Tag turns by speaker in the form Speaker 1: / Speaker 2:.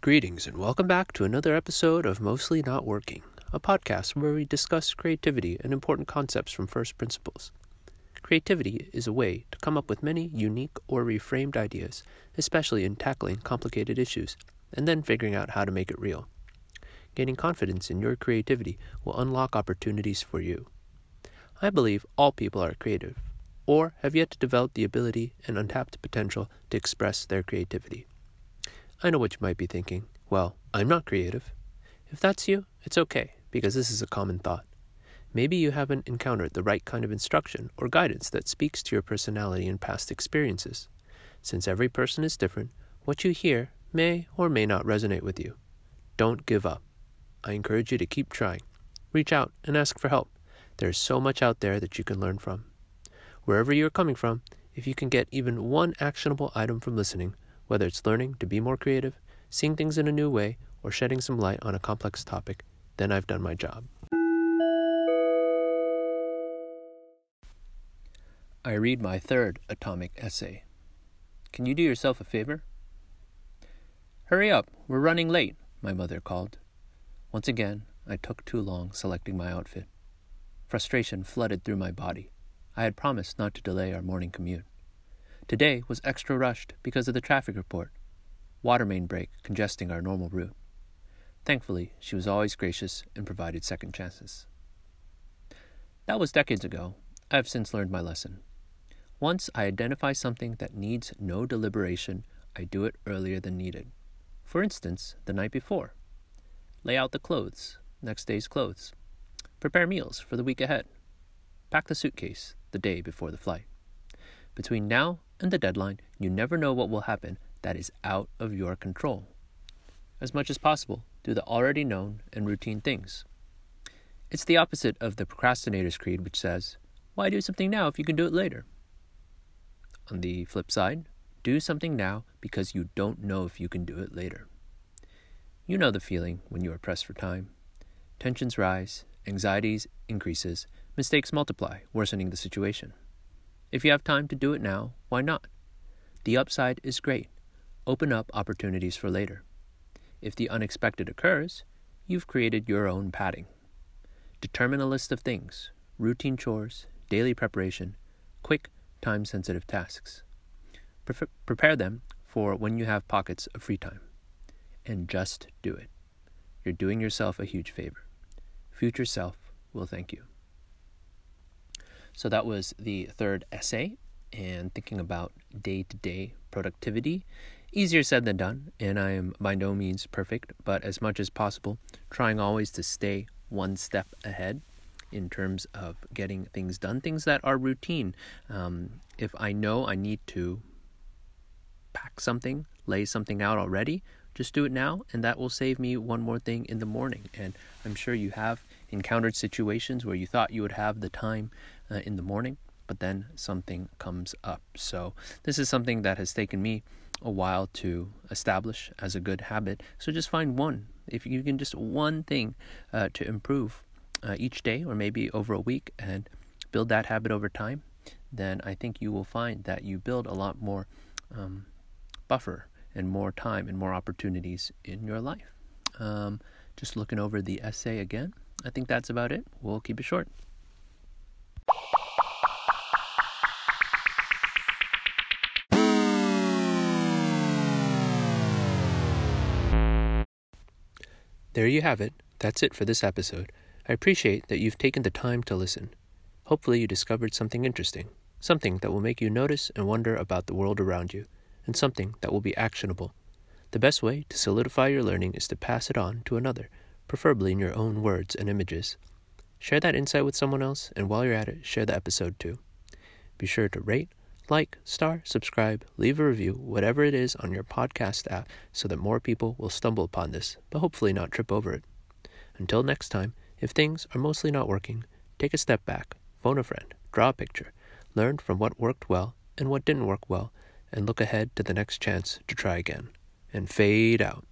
Speaker 1: Greetings and welcome back to another episode of Mostly Not Working, a podcast where we discuss creativity and important concepts from first principles. Creativity is a way to come up with many unique or reframed ideas, especially in tackling complicated issues, and then figuring out how to make it real. Gaining confidence in your creativity will unlock opportunities for you. I believe all people are creative, or have yet to develop the ability and untapped potential to express their creativity. I know what you might be thinking. Well, I'm not creative. If that's you, it's okay, because this is a common thought. Maybe you haven't encountered the right kind of instruction or guidance that speaks to your personality and past experiences. Since every person is different, what you hear may or may not resonate with you. Don't give up. I encourage you to keep trying. Reach out and ask for help. There's so much out there that you can learn from. Wherever you're coming from, if you can get even one actionable item from listening, whether it's learning to be more creative, seeing things in a new way, or shedding some light on a complex topic, then I've done my job. I read my third atomic essay. Can you do yourself a favor? Hurry up, we're running late, my mother called. Once again, I took too long selecting my outfit. Frustration flooded through my body. I had promised not to delay our morning commute. Today was extra rushed because of the traffic report. Water main break congesting our normal route. Thankfully, she was always gracious and provided second chances. That was decades ago. I have since learned my lesson. Once I identify something that needs no deliberation, I do it earlier than needed. For instance, the night before. Lay out the clothes, next day's clothes. Prepare meals for the week ahead. Pack the suitcase the day before the flight. Between now and the deadline, you never know what will happen that is out of your control. As much as possible, do the already known and routine things. It's the opposite of the procrastinator's creed, which says, Why do something now if you can do it later? On the flip side, do something now because you don't know if you can do it later. You know the feeling when you are pressed for time. Tensions rise, anxieties increases, mistakes multiply, worsening the situation. If you have time to do it now, why not? The upside is great. Open up opportunities for later. If the unexpected occurs, you've created your own padding. Determine a list of things routine chores, daily preparation, quick, time sensitive tasks. Pre- prepare them for when you have pockets of free time. And just do it. You're doing yourself a huge favor. Future self will thank you. So that was the third essay and thinking about day to day productivity. Easier said than done, and I am by no means perfect, but as much as possible, trying always to stay one step ahead in terms of getting things done, things that are routine. Um, if I know I need to pack something, lay something out already, just do it now, and that will save me one more thing in the morning. And I'm sure you have encountered situations where you thought you would have the time uh, in the morning, but then something comes up. So, this is something that has taken me a while to establish as a good habit. So, just find one. If you can just one thing uh, to improve uh, each day or maybe over a week and build that habit over time, then I think you will find that you build a lot more um, buffer and more time and more opportunities in your life. Um, just looking over the essay again. I think that's about it. We'll keep it short. There you have it. That's it for this episode. I appreciate that you've taken the time to listen. Hopefully, you discovered something interesting, something that will make you notice and wonder about the world around you, and something that will be actionable. The best way to solidify your learning is to pass it on to another, preferably in your own words and images. Share that insight with someone else, and while you're at it, share the episode too. Be sure to rate, like, star, subscribe, leave a review, whatever it is on your podcast app, so that more people will stumble upon this, but hopefully not trip over it. Until next time, if things are mostly not working, take a step back, phone a friend, draw a picture, learn from what worked well and what didn't work well, and look ahead to the next chance to try again. And fade out.